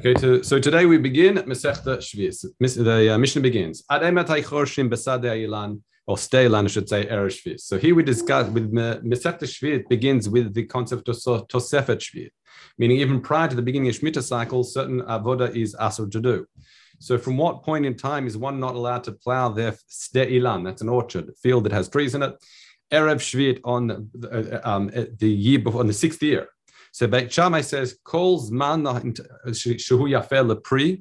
Okay, to, so today we begin Masechta Shvius. The uh, Mishnah begins. Adematay chorshim besade ilan, or steilan, I should say, eresh Shvius. So here we discuss with Masechta Shvius begins with the concept of Tosefet Shvius, meaning even prior to the beginning of Shemitah cycle, certain avoda is asur to do. So from what point in time is one not allowed to plow their steilan? That's an orchard, field that has trees in it. Erev Shviut on uh, um, the year before, on the sixth year. So Beit Shammai says, calls man shuhu yafel pri.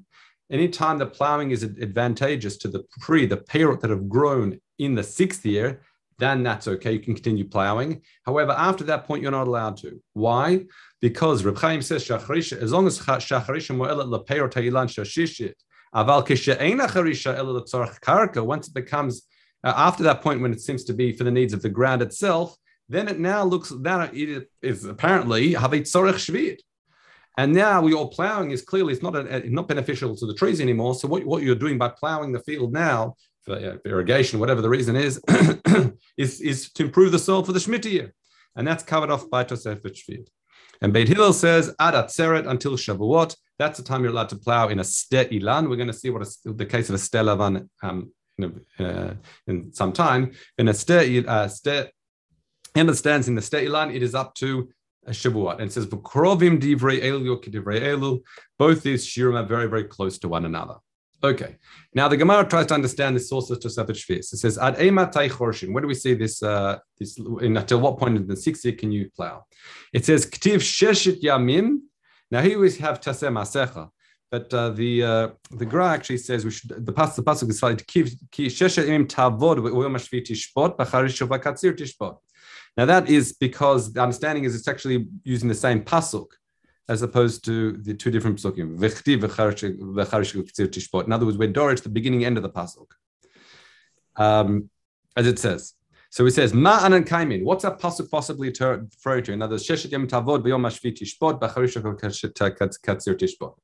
Anytime the plowing is advantageous to the pre, the parrot that have grown in the sixth year, then that's okay. You can continue plowing. However, after that point, you're not allowed to. Why? Because Reb Chaim says, as long as shacharisha mo'elet lepeirot ha'ilan shashishit, aval kishe'ena charisha el once it becomes, uh, after that point when it seems to be for the needs of the ground itself, then it now looks that it is apparently. And now your plowing is clearly it's not a, not beneficial to the trees anymore. So what, what you're doing by plowing the field now for, uh, for irrigation, whatever the reason is, is, is to improve the soil for the Shemitah year. And that's covered off by Tosefet Shvit. And Beit Hillel says, Ad Atzeret until Shavuot. That's the time you're allowed to plow in a ste ilan. We're going to see what a, the case of a ste lavan um, in, a, uh, in some time. In a ste, uh, ste understands in the state line, it is up to a Shavuot. And it says, V'krovim divrei elu. Both these shirim are very, very close to one another. Okay. Now the Gemara tries to understand the source of Tosefet Shvius. It says, Ad ematay chorshin. Where do we see this? Uh, this in, until what point in the sixth year can you plow? It says, Ktiv sheshit yamim. Now here we have Taseh Masecha. But uh, the uh, the Gra actually says we should the pas the pasuk is slightly ki sheshet yamim tavod v'katzir tishpot. Now that is because the understanding is it's actually using the same pasuk as opposed to the two different pasukim. In other words, we're Dorish the beginning end of the pasuk, um, as it says. So he says, Ma anan kaimin. What's that pasuk possibly referring to? In other words, Sheshet yom tavod b'yom hashvi tishpot katzir tishpot.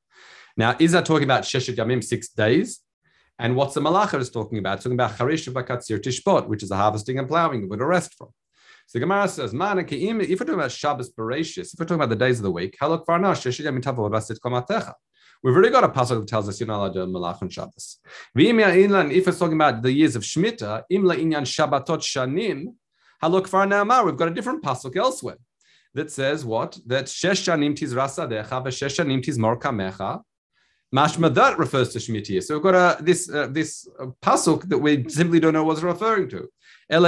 Now, is that talking about Sheshet yamim six days? And what's the malacha is talking about? It's talking about charish katzir tishpot, which is the harvesting and plowing we're with a rest from. So the Gemara says, if we're talking about Shabbos Bereshis, if we're talking about the days of the week, We've already got a passage that tells us you're not allowed to do Malach on Shabbos. If it's talking about the years of Shemitah, Imla Inyan Shabbatot Shanim, Halok Far we've got a different pasuk elsewhere that says what? That Shesh Shanim Tiz Rasadecha, Veshesh Shanim Tiz Mor Kamecha, Mashma that refers to Shemitah. So we've got a, this uh, this uh, pasuk that we simply don't know what's referring to. If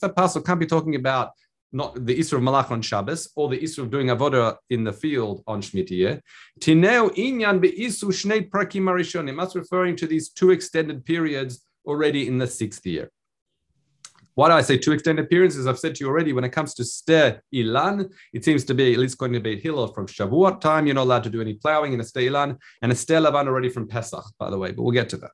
the pasuk can't be talking about not the Isra of Malach on Shabbos or the Isra of doing avodah in the field on Shemitah, Tineu inyan beisu shnei prakim arishonim. That's referring to these two extended periods already in the sixth year. Why do I say two extended periods? As I've said to you already, when it comes to Ste Ilan, it seems to be at least going to be Hillel from Shavuot time. You're not allowed to do any plowing in a Ste Ilan, and a Ste Lavan already from Pesach, by the way, but we'll get to that.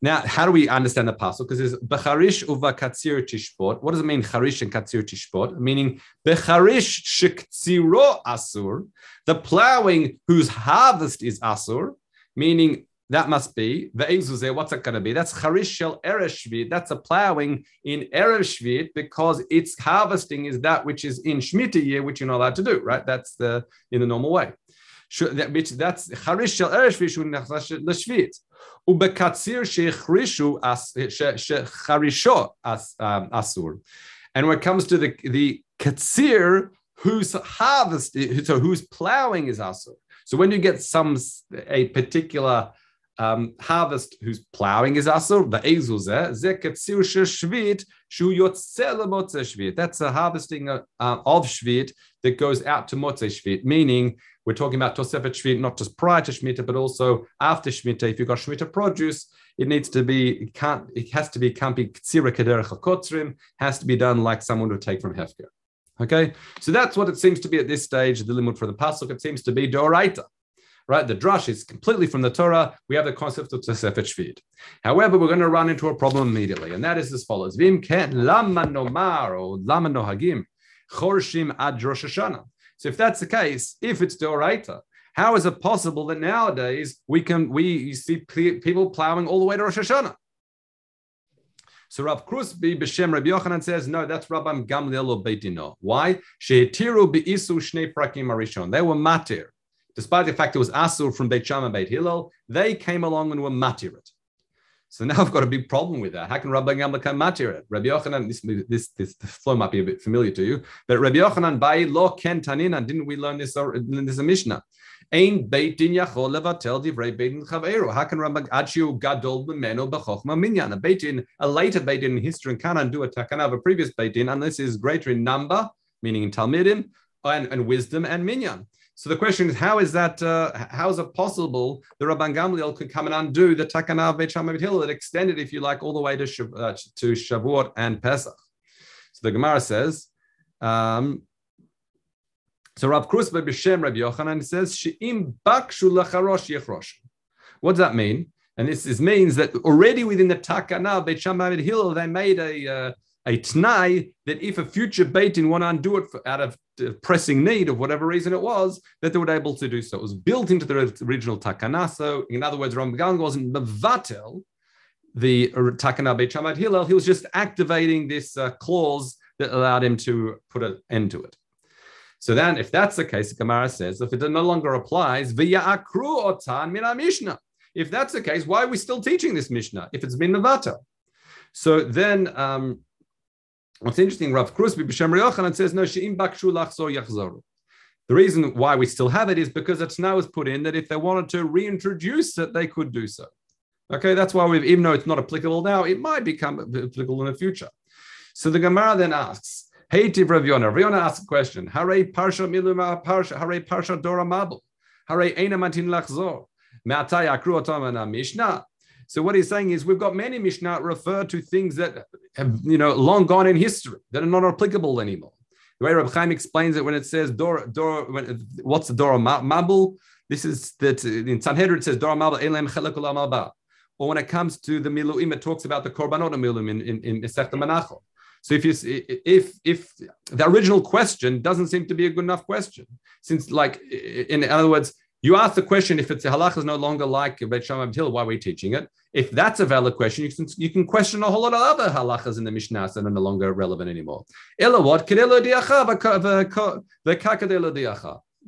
Now, how do we understand the pasuk? Because it's becharish uva katsir tishpot. What does it mean, charish and katsir tishpot? Meaning becharish shektziro asur, the plowing whose harvest is asur, meaning that must be the Ezuzeh. What's it going to be? That's Charish Shel Ereshvit. That's a plowing in Ereshvit because its harvesting is that which is in Shemitah year, which you're not allowed to do, right? That's the in the normal way. Which that's Charish Shel Ereshvit L'Shvit. Ubekatzir Shechrishu Charisho um, Asur. And when it comes to the the Katzir, whose harvest, so whose plowing is Asur. So when you get some a particular um, harvest whose plowing is asur, the shvit, shvit. That's a harvesting of, uh, of shvit that goes out to motzei shvit, meaning we're talking about tosefet shvit not just prior to shmita, but also after shmita. If you've got shmita produce, it needs to be, it can't, it has to be, can't be ktsira kederech kotzrim, has to be done like someone would take from hefker. Okay, so that's what it seems to be at this stage. The limit for the pasuk, it seems to be doraita right? The drush is completely from the Torah. We have the concept of Tosefet Shvid. However, we're going to run into a problem immediately, and that is as follows: Vim ken lama nomar or lama nohagim chorshim ad Rosh Hashanah. So if that's the case, if it's Doraita, how is it possible that nowadays we can we you see people plowing all the way to Rosh Hashanah? So Rav Krusbi b'Shem Rabbi Yochanan says, no, that's Rabban Gamliel or Beitino. Why? She'etiru be'isu shnei prakim arishon. They were matir. Despite the fact it was asur from Beit Shammai and Beit Hillel, they came along and were matir it. So now I've got a big problem with that. How can Rabbi come matir it? Rabbi Yochanan, this, this, this flow might be a bit familiar to you, but Rabbi Yochanan, by lo ken tanina, didn't we learn this, uh, in this Mishnah? Ein beit din yachol levatel divrei beit din chaveru. How can Rabbi achiu gadol b'meno b'chochma minyan? A beit din, a later beit din in history and cannot do a takana of a previous beit din unless is greater in number, meaning in talmidim, and, and wisdom and minyan. So the question is, how is that? Uh, how is it possible the Rabban Gamliel could come and undo the takana of Beit that extended, if you like, all the way to uh, to Shavuot and Pesach? So the Gemara says. Um, so Rab Krusba b'Shem Rabbi Yochanan says, "She'im bakshu lacharosh yechrosh." What does that mean? And this is, means that already within the Takana, Beit Shammai Hill, they made a uh, a tnai that if a future Beit want to undo it for, out of pressing need of whatever reason it was, that they would be able to do so. It was built into the original Takana. So, in other words, Ram Gang wasn't mevatel the Takana Beit Hillel. He was just activating this uh, clause that allowed him to put an end to it. So then, if that's the case, Gemara says, if it no longer applies, v'ya'akru otan min Mishnah. If that's the case, why are we still teaching this Mishnah if it's been? So then, um, what's interesting, Rav Krusbi b'Shem Yochanan says, no, she'im bakshu lachzor yachzoru. The reason why we still have it is because it's now was put in that if they wanted to reintroduce it, they could do so. Okay, that's why we've, even though it's not applicable now, it might become applicable in the future. So the Gemara then asks, Hey, Tiv Rav Yonah. Rav Yonah asks a question. Hare Parsha Miluma Parsha, Hare Parsha Dora Mabel. Hare Eina Matin Lachzor. Me'atai Akru Otam Mishnah. So what he's saying is we've got many Mishnah refer to things that have, you know, long gone in history that are not applicable anymore. The way Rab Chaim explains it when it says Dora, Dora, when, what's the Dora Mabel? This is that in Sanhedrin it says Dora Mabel Elem Chelekul Or when it comes to the Miluim, it talks about the Korbanot Miluim in, in, in Masechta. So if you if if the original question doesn't seem to be a good enough question, since like in other words, you ask the question if it's a halach is no longer like Beit Shammai Hill, why are we teaching it? If that's a valid question, you can you can question a whole lot of other halachas in the Mishnah that are no longer relevant anymore.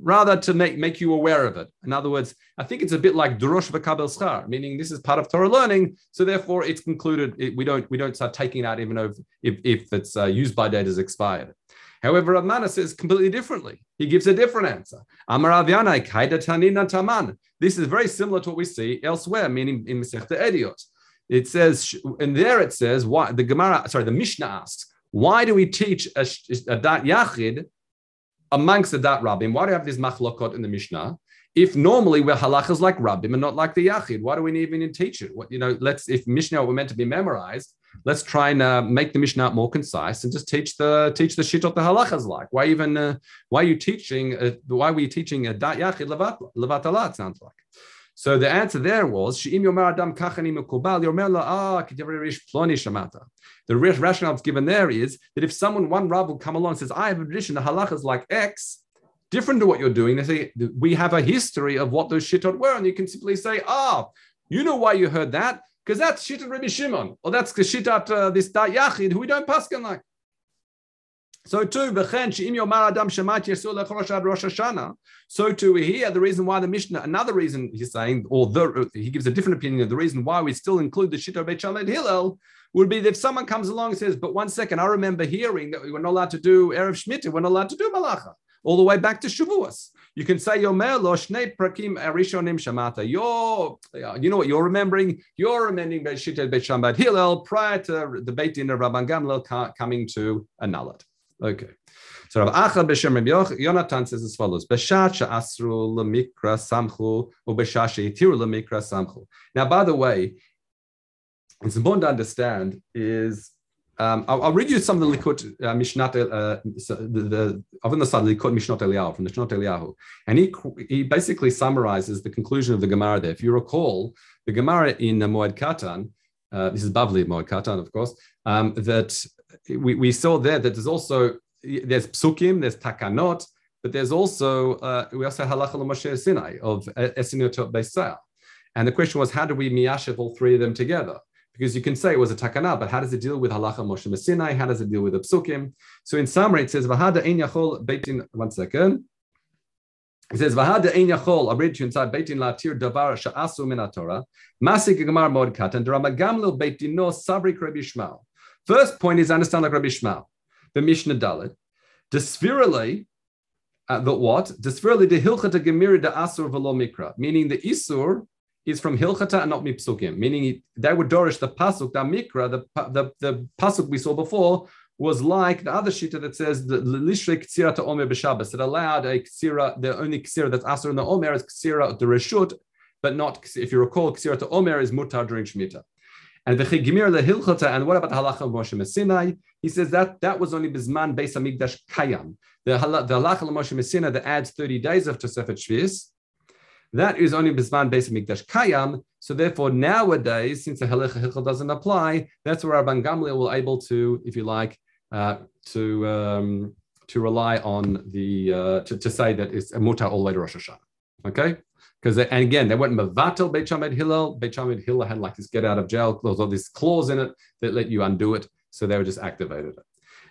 Rather to make, make you aware of it. In other words, I think it's a bit like Durosh v'kabel schar, meaning this is part of Torah learning. So therefore, it's concluded. It, we don't we don't start taking it out even if if, if its uh, use by date is expired. However, Ramana says completely differently. He gives a different answer. Amar Avianai kaida tanina taman. This is very similar to what we see elsewhere, meaning in Masechta Ediot. It says, and there it says, why the Gemara, sorry, the Mishnah asks, why do we teach a, a dat yachid amongst the dat rabbim. Why do we have this machlokot in the Mishnah? If normally we're halachas like rabbim and not like the yachid, why do we even teach it? What you know, let's if Mishnah were meant to be memorized, let's try and uh, make the Mishnah more concise and just teach the teach the shit the halachas like. Why even uh, why are you teaching? Uh, why were you teaching a dat yachid levat levat Sounds like. So the answer there was, She'im yomer adam kachani mekubal, yomer ah rish ploni shamata. The rationale that's given there is that if someone, one Rav will come along and says, I have a tradition, the halacha is like X, different to what you're doing. They say, we have a history of what those shittot were. And you can simply say, ah, you know why you heard that? Because that's shittot Rabbi Shimon, or that's the shittot uh, this yachid who we don't pass like. So too, v'chen she'im yomar adam shemat yesul lechorosh ad Rosh Hashanah. So too we hear the reason why the Mishnah, another reason he's saying, or the, he gives a different opinion of the reason why we still include the Shita Beit Shammai Hillel would be that if someone comes along and says, but one second, I remember hearing that we were not allowed to do Erev Shemitah, we're not allowed to do Malacha, all the way back to Shavuos. You can say, Yomer lo shnei prakim arishonim shamata. You're, you know what you're remembering? You're remembering Beit Shita Beit Shammai Hillel prior to the Beit Din of Rabban Gamliel coming to annul it. Okay. So Rav Acha b'Shem Rabbi Yonatan says as follows: B'shat she'asru lemikra samchu, or b'shat she'itiru lemikra samchu. Now, by the way, it's important to understand is um, I'll, I'll, read you some of the Likut uh, Mishnat, uh, the, the side Likut Mishnat Eliyahu from the Mishnat Eliyahu, and he he basically summarizes the conclusion of the Gemara there. If you recall, the Gemara in Moed Katan, uh, this is Bavli Moed Katan, of course, um, that we, we saw there that there's also there's psukim, there's takanot, but there's also uh, we also halacha Moshe Sinai of Esinot Beisah. And the question was, how do we miyashiv all three of them together? Because you can say it was a takana, but how does it deal with halacha Moshe Sinai? How does it deal with the psukim? So in summary, it says v'hada ein yachol beitin. One second. It says v'hada ein yachol. I read you inside beitin latir davar sha'asu min Torah. Masik gemar mod katan. Drama gamlil beitin no sabrik Rabbi Shmuel. First point is understand like Rabbi Shmuel. The Mishnah Dalit. Desvirally, uh, the what? Desvirally the hilchata gemiri da asur v'lo mikra. Meaning the isur is from Hilchata and not Mipsukim, meaning they would dorish the pasuk, the mikra, the, the, the pasuk we saw before was like the other shita that says the lishre ksira to omer b'Shabbos. It allowed a ksira, the only ksira that's asur in the omer is ksira the reshut, but not if you recall ksira to omer is mutar during shmita. And the chigimir lehilchata, and what about the halacha of Moshe MiSinai? He says that that was only bisman beis hamikdash kayam. The, halacha of Moshe MiSinai that adds 30 days of Tosefet Shvius, that is only Bisman Beis Mikdash Kayam. So therefore, nowadays, since the Halacha Hichel doesn't apply, that's where Rabban Gamliel will able to, if you like, uh, to um, to rely on the uh, to, to say that it's a muta all the way to Rosh Hashanah. Okay, because and again they went mevatel Beit Shammai Hillel. Beit Shammai Hillel had like this get out of jail clause or this clause in it that let you undo it, so they were just activated it.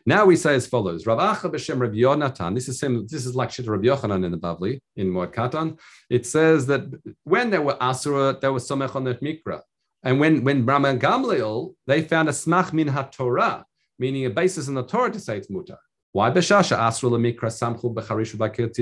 Now we say as follows: Rav Acha b'shem Rav Yonatan. This is same, This is like Shita Rav Yochanan in the Bavli in Moed Katan. It says that when there were asura, there was somech on mikra, and when when Rabban Gamliel they found a smach min haTorah, meaning a basis in the Torah to say it's mutar. Why b'shasha asra mikra samchu b'charish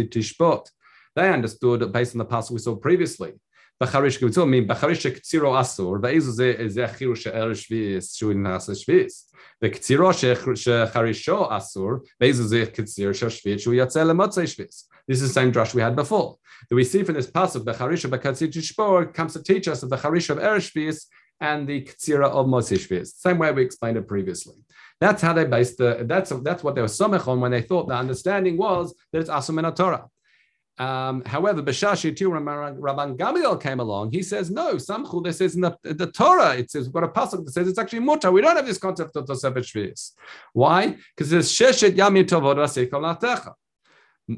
tishbot? They understood based on the passage we saw previously. B'charish k'tzil mean b'charish k'tziro asur v'ezu ze ze chiru she'er shvis shu in shvis. וכצירו שחרישו אסור, באיזה זה קציר של שביעית שהוא יוצא למוצאי שביעית. This is the same drush we had before. That we see from this pasuk, the charisha b'katzir tishpor comes to teach us of the charisha of eresh shvius and the ktsira of motzei shvius. Same way we explained it previously. That's how they based the. That's that's what they were somech on when they thought the understanding was that it's asum in Torah. Um, however, Bashashi too, Rabban Gamliel came along. He says, no, Samchu, this is in the, the Torah. It says, we've got a pasuk that says it's actually mutar. We don't have this concept of Tosefet Shvius. Why? Because it says, Sheshet Yamim Tovod Latecha.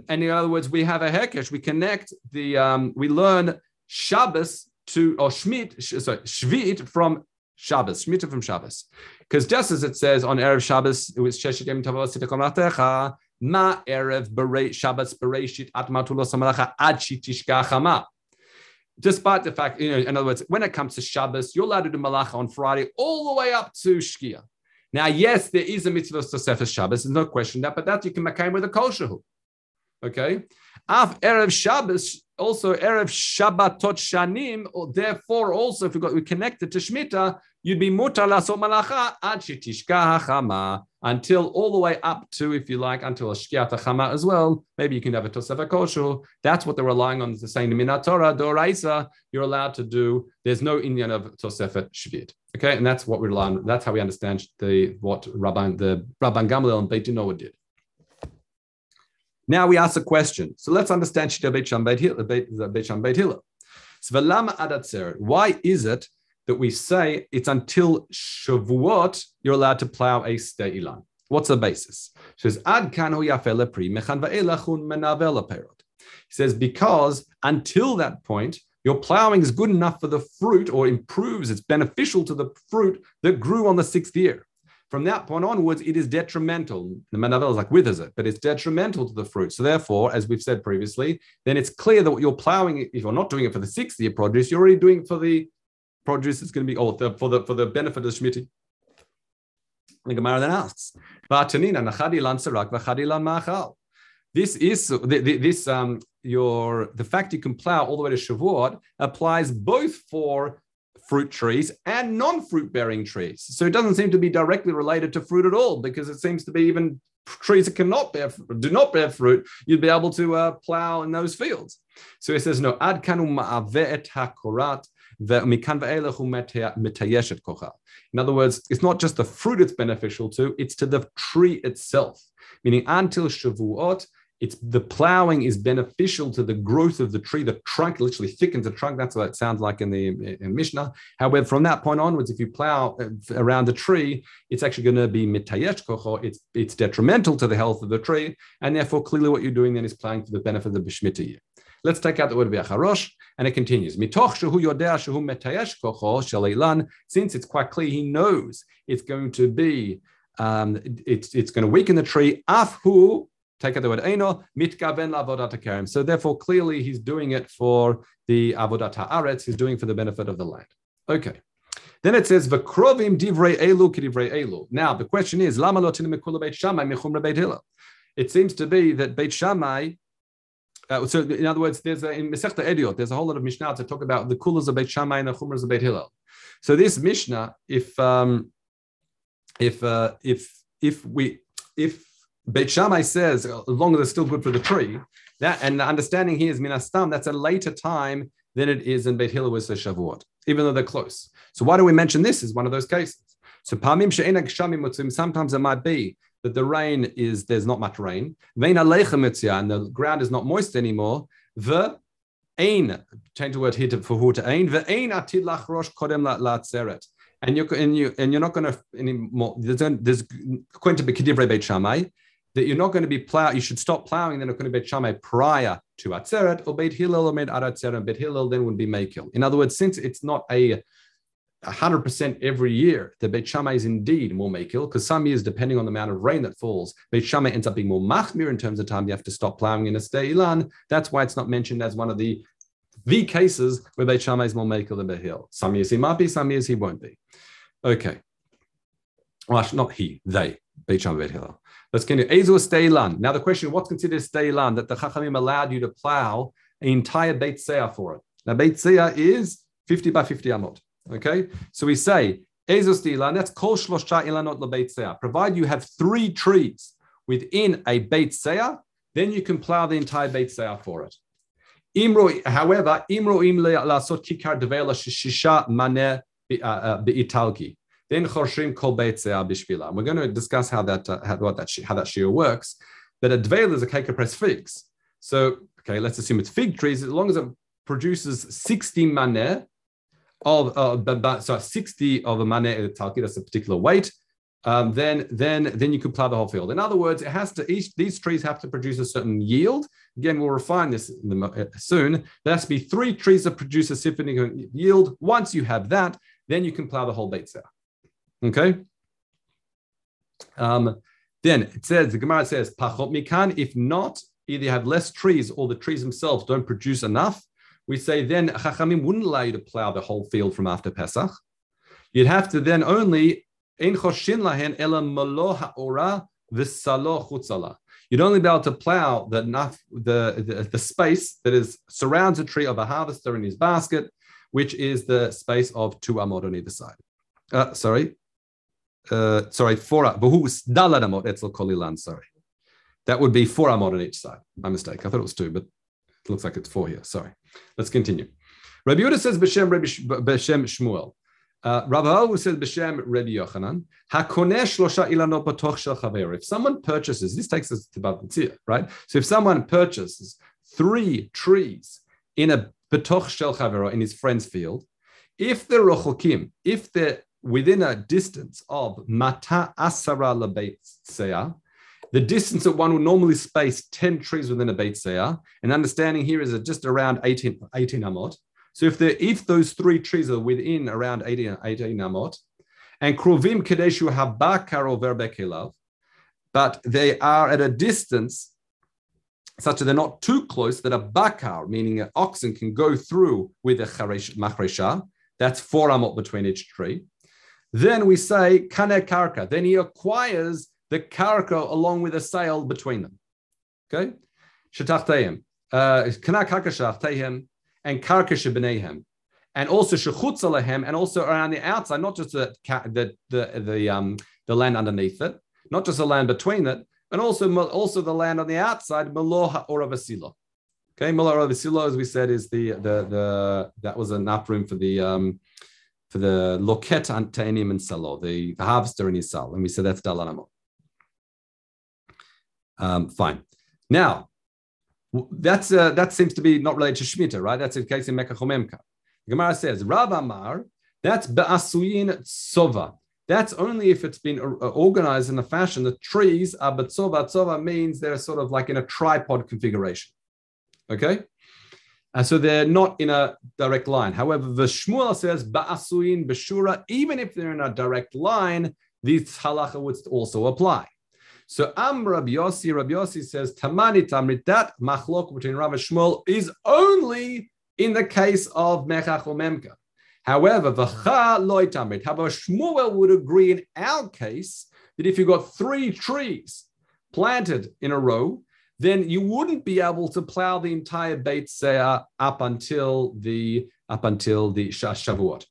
And in other words, we have a hekesh. We connect the, um, we learn Shabbos to, or Shmit, sorry, Shvit from Shabbos, Shmita from Shabbos. Because just as it says on Erev Shabbos, it was Sheshet Yamim Tovod Latecha, Ma erev Shabbos bereshit at matulos hamalacha ad. Despite the fact, you know, in other words, when it comes to Shabbos, you're allowed to do malacha on Friday all the way up to Shkia. Now, yes, there is a mitzvah to Sefer Shabbos, there's no question that, but that you can make with a kosher. Okay, Af erev Shabbos also erev Shabbatot shanim. Therefore, also if we got we connected to Shmita, you'd be mutar lasot malacha ad shitishka hachama until all the way up to, if you like, until a shkiat hachama as well. Maybe you can have a tosefah koshu. That's what they're relying on. They're saying the minat Torah doraisa. You're allowed to do. There's no Indian of tosefet shvit. Okay, and that's what we rely on. That's how we understand the what Rabban the Rabban Gamliel and Beit Noah did. Now we ask a question. So let's understand Shita Beit Sham Beit Hillel. Why is it that we say it's until Shavuot you're allowed to plow a steilan. What's the basis? Says ad He says because until that point your plowing is good enough for the fruit or improves, it's beneficial to the fruit that grew on the sixth year. From that point onwards, it is detrimental. The manavel is like withers it, but it's detrimental to the fruit. So therefore, as we've said previously, then it's clear that what you're plowing, if you're not doing it for the sixth year produce, you're already doing it for the produce is going to be the, for the for the benefit of the shmiti. The Gemara then asks, This is this um your the fact you can plow all the way to Shavuot applies both for fruit trees and non-fruit bearing trees. So it doesn't seem to be directly related to fruit at all because it seems to be even trees that cannot bear do not bear fruit. You'd be able to uh, plow in those fields. So he says no ad kanu ma'avet hakorat in other words, it's not just the fruit it's beneficial to, it's to the tree itself. Meaning until Shavuot, it's the plowing is beneficial to the growth of the tree. The trunk literally thickens the trunk. That's what it sounds like in the in Mishnah. However, from that point onwards, if you plow uh, around the tree, it's actually going to be mitayesh kocho. It's detrimental to the health of the tree, and therefore clearly what you're doing then is plowing for the benefit of the bishmita Let's take out the word v'acharosh, and it continues. Mitoch shehu yodea shehu metayesh kocho. Since it's quite clear, he knows it's going to be, um, it's it's going to weaken the tree. Afhu take out the word eno mitgaven lavodat karim. So therefore, clearly, he's doing it for the avodat haaretz. He's doing for the benefit of the land. Okay. Then it says v'krovim divrei elu kidivrei elu. Now the question is lama lo mekula beit shamai mechum beit hillel. It seems to be that beit shamai. Uh, so in other words, there's a, in Masechta Ediot, there's a whole lot of mishnah to talk about the kulas of beit shamai and the chumras of beit hillel. So this mishnah, if um, if uh, if if we if Beit Shammai says as long as it's still good for the tree, that and the understanding here is minastam. That's a later time than it is in Beit Hillel with Shavuot, even though they're close. So why do we mention this as one of those cases? So pamim sometimes it might be that the rain is there's not much rain. and the ground is not moist anymore. The ain change the word here to for who to ain. The ain atid lachrosh kodem latzeret. And you're and you and you're not going to anymore. There's, going to be kedivrei beit shammai that you're not going to be plow. You should stop plowing. Then going to be shammai prior to atzeret or beit hillel or made atzeret. Beit hillel then would be makil. In other words, since it's not a 100% every year, the Beit is indeed more makil, because some years, depending on the amount of rain that falls, Beit ends up being more machmir in terms of time you have to stop plowing in a ilan. That's why it's not mentioned as one of the the cases where Beit is more makil than Beit. Some years he might be, some years he won't be. Okay. Well, not he, they, Beit Shammai. Let's continue. Ezu steilan. Now the question: What's considered steilan that the Chachamim allowed you to plow an entire Beit Seah for it? Now Beit Seah is 50 by 50 amot. Okay, so we say Ezos ilan. That's kol shlosha ilanot lebeit seah. Provide you have three trees within a beit seah, then you can plow the entire beit seah for it. Imro, however, imro im lasot kikar devela shisha mane uh, uh, beitalgi. Then chorshim kol beit seah bishvila. We're going to discuss how that uh, how, what that how that shear works. But a dveil is a cake of press figs. So okay, let's assume it's fig trees. As long as it produces 60 maneh, of uh, so 60 of a mane talki, that's a particular weight, um, then then then you could plow the whole field. In other words, it has to each these trees have to produce a certain yield. Again, we'll refine this the, uh, soon. There has to be three trees that produce a significant yield. Once you have that, then you can plow the whole beit Okay. Um, then it says the Gemara says pachot mikan. If not, either you have less trees or the trees themselves don't produce enough we say then Chachamim wouldn't allow you to plow the whole field from after Pesach. You'd have to then only choshin lahen. You'd only be able to plow the, the, the, the space that is surrounds a tree of a harvester in his basket, which is the space of two amot on either side. Uh, sorry, uh, sorry, four. Etzel kolilan. Sorry, that would be four amot on each side. My mistake. I thought it was two, but it looks like it's four here. Sorry. Let's continue. Rabbi Yehuda says b'shem Rabbi b'shem Shmuel. Uh, Rabbi says b'shem Rabbi Yochanan. Hakoneh shlosha ilanot b'toch shel chaver. If someone purchases, this takes us to Bava right? So if someone purchases three trees in a b'toch shel chaver in his friend's field, if they're rochokim, if they're within a distance of mata asara lebeit seah, the distance that one would normally space 10 trees within a Beit Seah, and understanding here is just around 18, 18 amot. So if, if those three trees are within around 18, 18 amot, and kruvim kadeshu habakar over bekelav, but they are at a distance such that they're not too close that a bakar, meaning an oxen, can go through with a machresha. That's four amot between each tree. Then we say kane karka. Then he acquires the karka along with a sail between them. Okay? Shetachtehim. Uh, Kana karka and karka shebenehem. And also shechutz and also around the outside, not just the the the the um the land underneath it, not just the land between it, and also also the land on the outside, Meloha or. Okay, Meloha or as we said, is the the the that was enough room for the um for the loket antenim and salo, the, the harvester in his cell, and we said that's dalanamo. Um, fine. Now, that's uh, that seems to be not related to Shemitah, right? That's the case in The Gemara says, Rav Amar, that's Ba'asuyin Sova. That's only if it's been uh, organized in a fashion. The trees are Batsova. Tsova means they're sort of like in a tripod configuration. Okay? And so they're not in a direct line. However, the Shmuel says, Ba'asuin, Bashura, even if they're in a direct line, this halacha would also apply. So Am Rabbi Yossi, Rabbi Yossi says, Tamani Tamrit, that machlok between Rav and Shmuel is only in the case of Mechach or Memka. However, V'cha loy Tamrit. However, Shmuel would agree in our case that if you've got three trees planted in a row, then you wouldn't be able to plow the entire Beit Seah up until the up until the Shavuot.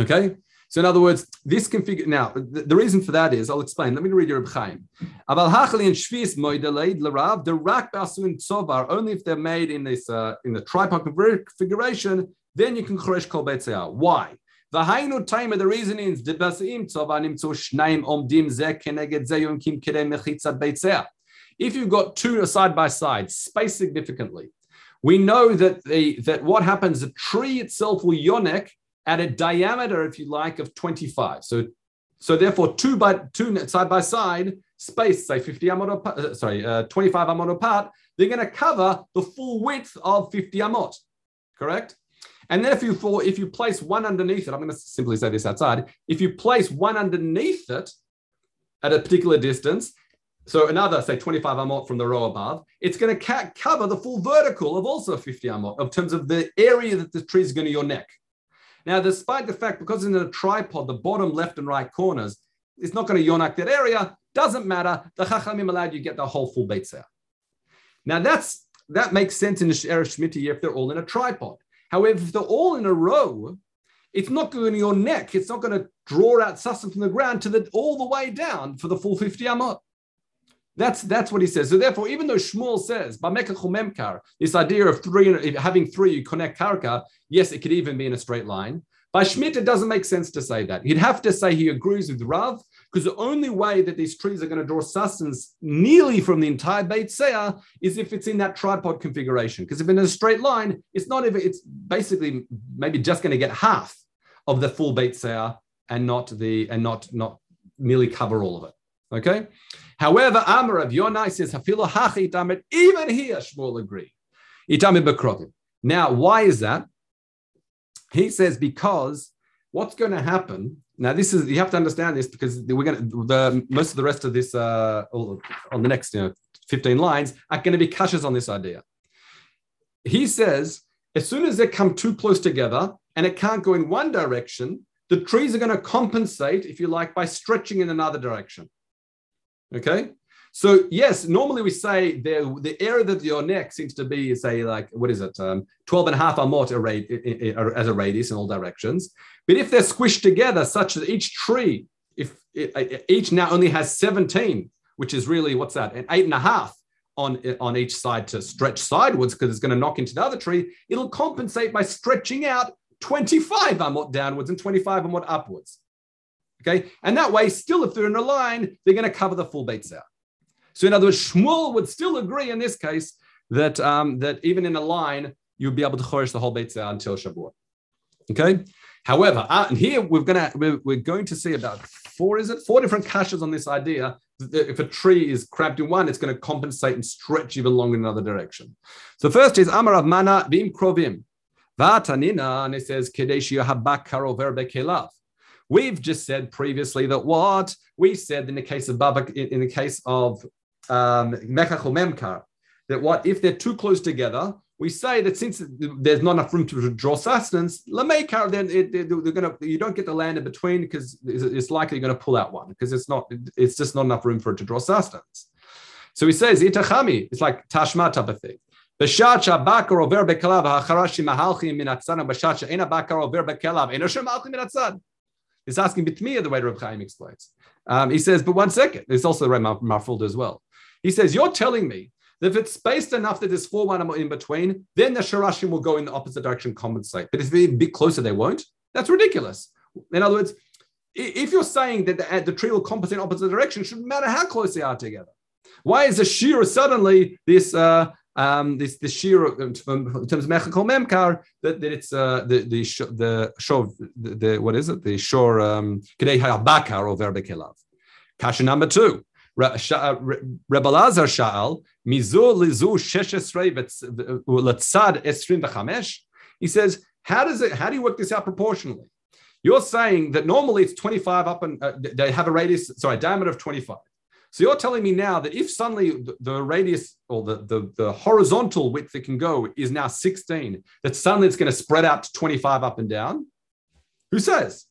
Okay, so in other words, this configure now the, the, reason for that is I'll explain. Let me read your Reb Chaim. Aval hachali and shvis moideleid larav the rak basun tzobar only if they're made in this uh, in the tripod configuration, then you can choresh kol Beit Seah. Why? V'hainu time the reason is the basim tzova nimtzu shnaim omdim ze keneged ze yonkim kedem mechitzat Beit Seah if you've got two side by side, space significantly, we know that the that what happens, the tree itself will yonek at a diameter, if you like, of 25. So, so therefore, two by two side by side, spaced, say 50 amot apart, uh, sorry, uh, 25 amot apart, they're going to cover the full width of 50 amot, correct? And then if you fall, if you place one underneath it, I'm going to simply say this outside. If you place one underneath it at a particular distance, so another, say 25 amot from the row above, it's going to ca- cover the full vertical of also 50 amot in terms of the area that the tree is going to your neck. Now, despite the fact, because it's in a tripod, the bottom left and right corners, it's not going to yonak that area, doesn't matter. The chachamim allowed you get the whole full beit Now, that's that makes sense in the Erev Shemitah if they're all in a tripod. However, if they're all in a row, it's not going to your neck. It's not going to draw out sustenance from the ground to the all the way down for the full 50 amot. That's that's what he says. So therefore, even though Shmuel says Khumemkar, this idea of three having three, you connect karka. Yes, it could even be in a straight line. By Shmita, it doesn't make sense to say that. He'd have to say he agrees with Rav, because the only way that these trees are going to draw sustenance nearly from the entire Beit Seah is if it's in that tripod configuration. Because if it's in a straight line, it's not if it's basically maybe just going to get half of the full Beit Seah and not the and not not nearly cover all of it. Okay. However, Amar of Yonai says, Hafilo hachi itamid, even here Shmuel agree. Itamid bekrovim. Now, why is that? He says, because what's going to happen now this is you have to understand this because we're going to the most of the rest of this uh on the next you know 15 lines are going to be kashas on this idea he says as soon as they come too close together and it can't go in one direction the trees are going to compensate if you like by stretching in another direction Okay. So yes, normally we say the, the area that your neck seems to be, say like, what is it? Um, 12 and a half amot as a radius in all directions. But if they're squished together such that each tree, if it, each now only has 17, which is really, what's that? An eight and a half on, on each side to stretch sidewards because it's going to knock into the other tree, it'll compensate by stretching out 25 amot downwards and 25 amot upwards. Okay, and that way, still, if they're in a line, they're going to cover the full Beit. So, in other words, Shmuel would still agree in this case that um, that even in a line, you'd be able to chorish the whole Beit until Shavuot. Okay. However, uh, and here we're gonna we're, we're, going to see about four is it four different kashas on this idea. That if a tree is cramped in one, it's going to compensate and stretch even longer in another direction. So first is Amar of Mana Vim Krovim. Vatanina, and it says Kedeshi Habakar over Bekelav. We've just said previously that what we said in the case of Baba, in, the case of um, Memkar, that what if they're too close together, we say that since there's not enough room to draw sustenance, Lamekar, then it, they're going to you don't get the land in between because it's likely you're going to pull out one because it's not it's just not enough room for it to draw sustenance. So he says itachami, it's like tashma type of thing. It's asking Bitmiya the way Rav Chaim explains. Um, he says, but one second, it's also Reb muffled as well. He says, you're telling me that if it's spaced enough that there's four one in between, then the Sharashim will go in the opposite direction, compensate. But if they're a bit closer, they won't. That's ridiculous. In other words, if you're saying that the, uh, the tree will compensate in opposite direction, it shouldn't matter how close they are together. Why is the Shira suddenly this uh, um, this the shir in terms of mechakol memkar that, that it's uh, the the the shor the, the, what is it the shor um, kedei hayabakar or verbekelav. Kasha number two. Rebelazar Sha'al, Mizu Lizu Sheshesrei but Letzad Esrim B'chamesh. He says, how does it? How do you work this out proportionally? You're saying that normally it's 25 up and uh, they have a radius, sorry, diameter of 25. So you're telling me now that if suddenly the, the radius or the, the, the, horizontal width that can go is now 16, that suddenly it's going to spread out to 25 up and down? Who says?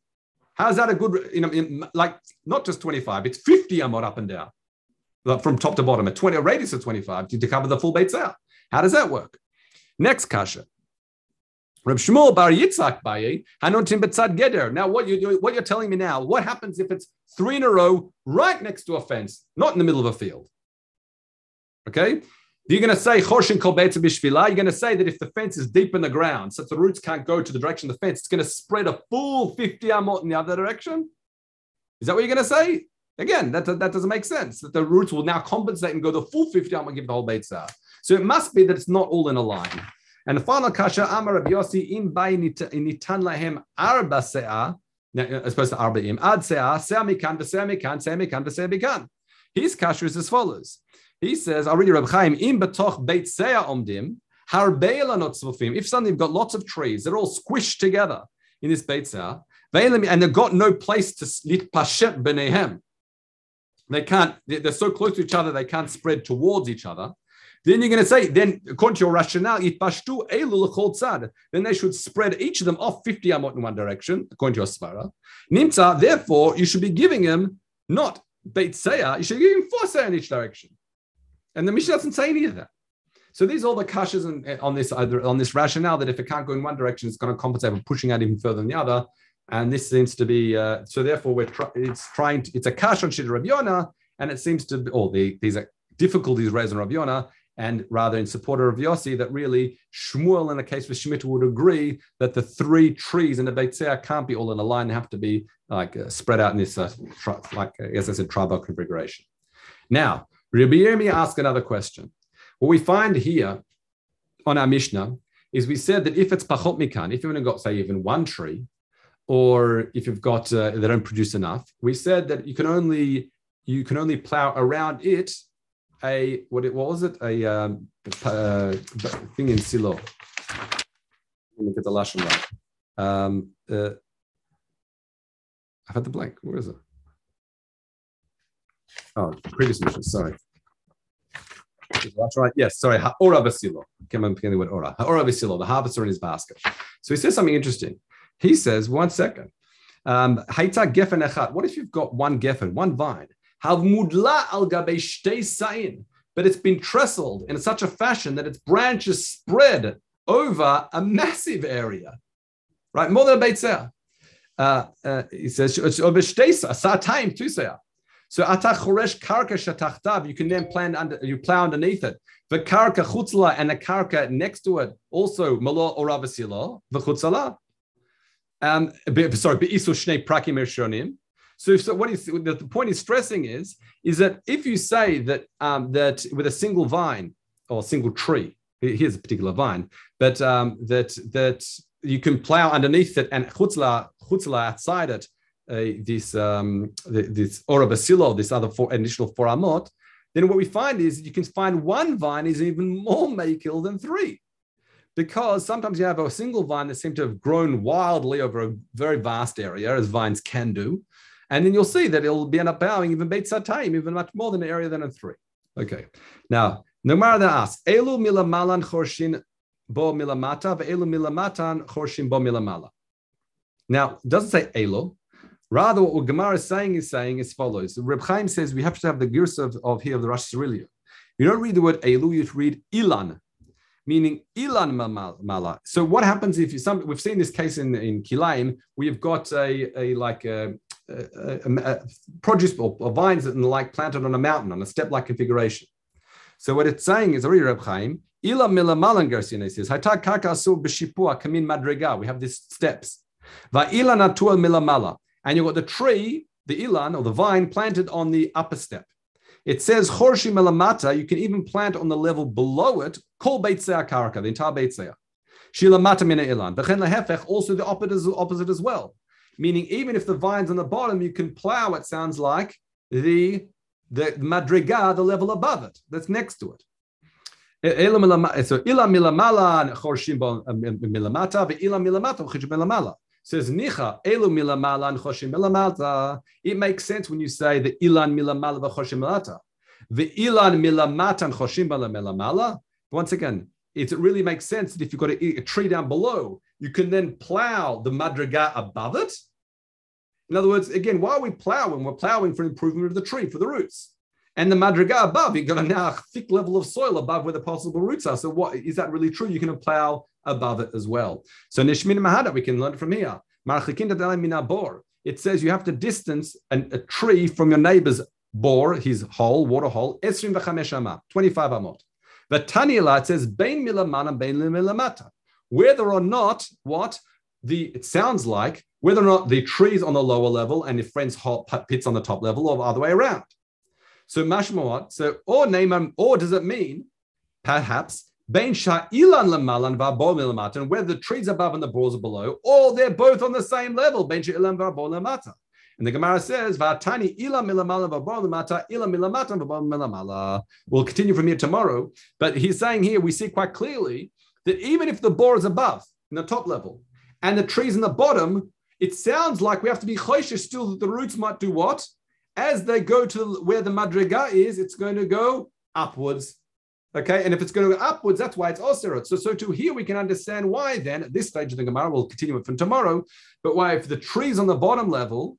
How's that a good, you know, like not just 25, it's 50 amot up and down from top to bottom, a 20, a radius of 25 to, to cover the full Beit out. How does that work? Next kasha. Reb Shmuel Bar Yitzhak Baye, Hanotim Betzad Geder. Now, what, you, what you're telling me now, what happens if it's three in a row right next to a fence, not in the middle of a field? Okay? You're going to say Choshin Kol Bishvila. You're going to say that if the fence is deep in the ground, so the roots can't go to the direction of the fence, it's going to spread a full 50 amot in the other direction? Is that what you're going to say? Again, that, that doesn't make sense. That the roots will now compensate and go the full 50 amot and give the whole Beit So it must be that it's not all in a line. And the final kasha, Amar Rabbi Yossi, im bay nitan lahem arba se'ah, as opposed to arba im, ad se'ah, se'ah mikan, v'se'ah mikan, mikan, mikan. His kasha is as follows. He says, I'll read you Rabbi Chaim, im betoch beit se'ah omdim, harbeila not tzvufim. If suddenly you've got lots of trees, they're all squished together in this beit se'ah, and they've got no place to litpashet b'nehem. They can't, they're so close to each other, they can't spread towards each other. Then you're going to say, then according to your rationale, then they should spread each of them off 50 amot in one direction, according to your svara. Nimtza, therefore, you should be giving him not Beit Seah, you should be giving four Seah in each direction. And the Mishnah doesn't say any of that. So these are all the kashas on this on this rationale that if it can't go in one direction, it's going to compensate for pushing out even further than the other. And this seems to be uh, so. Therefore, we're it's trying. To, it's a kash on Shiddur Rabbi and it seems to be. Or the, these are difficulties raised on Rabbi and rather in support of Yossi, that really Shmuel in the case of Shemitah would agree that the three trees in the Beit can't be all in a line; they have to be like uh, spread out in this, uh, tri- like as I said, tribal configuration. Now, Rabbi Yirmi asked another question. What we find here on our Mishnah is we said that if it's pachot mikan, if you've only got say even one tree, or if you've got uh, they don't produce enough, we said that you can only you can only plow around it a what it what was it a um, uh, thing in silo. Let me get the lashon right. Um, uh, I've had the blank. Where is it? Oh, previous mission. Sorry. That's right. Yes, sorry. Ha'ora basilo. Came up with ora. Ha'ora basilo. The harvest are in his basket. So he says something interesting. He says, one second. Um, what if you've got one geffen, one vine, Havmudla al gabe sayin. But it's been trestled in such a fashion that its branches spread over a massive area, right? More than a beit uh, uh, he says, time to So atach choresh karka shatachtav, you can then plant under, you plow underneath it. The karka chutzla and the karka next to it, also malo the chutzala. Um, sorry, beisu shnei prakim ershonim. So, so what he's, the point is stressing is, is that if you say that um, that with a single vine or single tree, here's a particular vine, but um, that that you can plow underneath it and chutzla chutzla outside it, uh, this um, this orabasilo, this other four additional four amot, then what we find is you can find one vine is even more makil than three. Because sometimes you have a single vine that seems to have grown wildly over a very vast area, as vines can do. And then you'll see that it'll be end up bowing even Beit Satayim, even much more than an area than a three. Okay. Now, no matter that asks, Elu milamalan chorshin bo milamata, ve'elu milamatan chorshin bo milamala. Now, it doesn't say Elu. Rather, what Gemara is saying is saying as follows. Reb Chaim says we have to have the gears of, of here of the Rosh Hashanah. You don't read the word Elu, you read Ilan, meaning Ilan Mala. So what happens if you some we've seen this case in, in Kilaim, we've got a, a like a, Uh, uh, uh, produce or, or, vines and the like planted on a mountain on a step-like configuration. So what it's saying is, Reb Chaim, Ila mila malan Garcia says, Hayta kaka asur b'shipua kamin madrega. We have these steps. Va'ila natua mila mala. And you've got the tree, the ilan or the vine planted on the upper step. It says chorshi melamata. You can even plant on the level below it. Kol beitzea karaka, the entire beitzea. Shilamata mina ilan. V'chen lehefech, also the opposite as well meaning even if the vine's on the bottom, you can plow, it sounds like, the the madriga, the level above it, that's next to it. Eh, so ila milamala chorshim eh, milamata, ve'ila milamata. Says nicha elu milamala chorshim milamata. It makes sense when you say the ilan milamala v'chorshim milamata. Ve'ilan milamata chorshim milamala. Once again, it really makes sense that if you've got a, a tree down below, you can then plow the madriga above it. In other words, again, why are we plowing? We're plowing for improvement of the tree, for the roots. And the madriga above, you've got a now thick level of soil above where the possible roots are. So, what is that really true? You can plow above it as well. So, Nishmin Mahada, we can learn from here. It says you have to distance an, a tree from your neighbor's bore, his hole, water hole, 25 amot. The Tanila, it says, Bain milamana, bain milamata. Whether or not what the it sounds like, whether or not the trees on the lower level and your friend's hot pits on the top level, or the other way around. So mashmawat, so or name or does it mean perhaps Bain sha'ilan lamalan v'abol milamata, whether the trees above and the balls are below, or they're both on the same level. Bain sha'ilan v'abol milamata. And the Gemara says, "V'atani ila milamala v'abol milamata ila milamata v'abol milamala." We'll continue from here tomorrow, but he's saying here we see quite clearly that even if the bore is above in the top level and the trees in the bottom, it sounds like we have to be choishish still that the roots might do what as they go to where the madriga is, it's going to go upwards. Okay, and if it's going to go upwards, that's why it's osirot. So, so to here we can understand why then at this stage of the Gemara, we'll continue it from tomorrow, but why if the trees on the bottom level,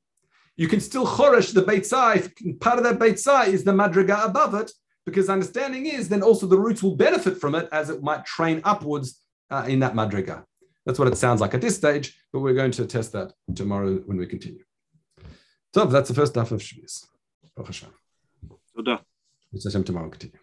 you can still chorish the beitzai, part of that beitzai is the madriga above it, because understanding is then also the roots will benefit from it as it might train upwards uh, in that madriga. That's what it sounds like at this stage, but we're going to test that tomorrow when we continue. So that's the first half of Shavuos. Baruch Hashem. Toda. Hashem tomorrow continue.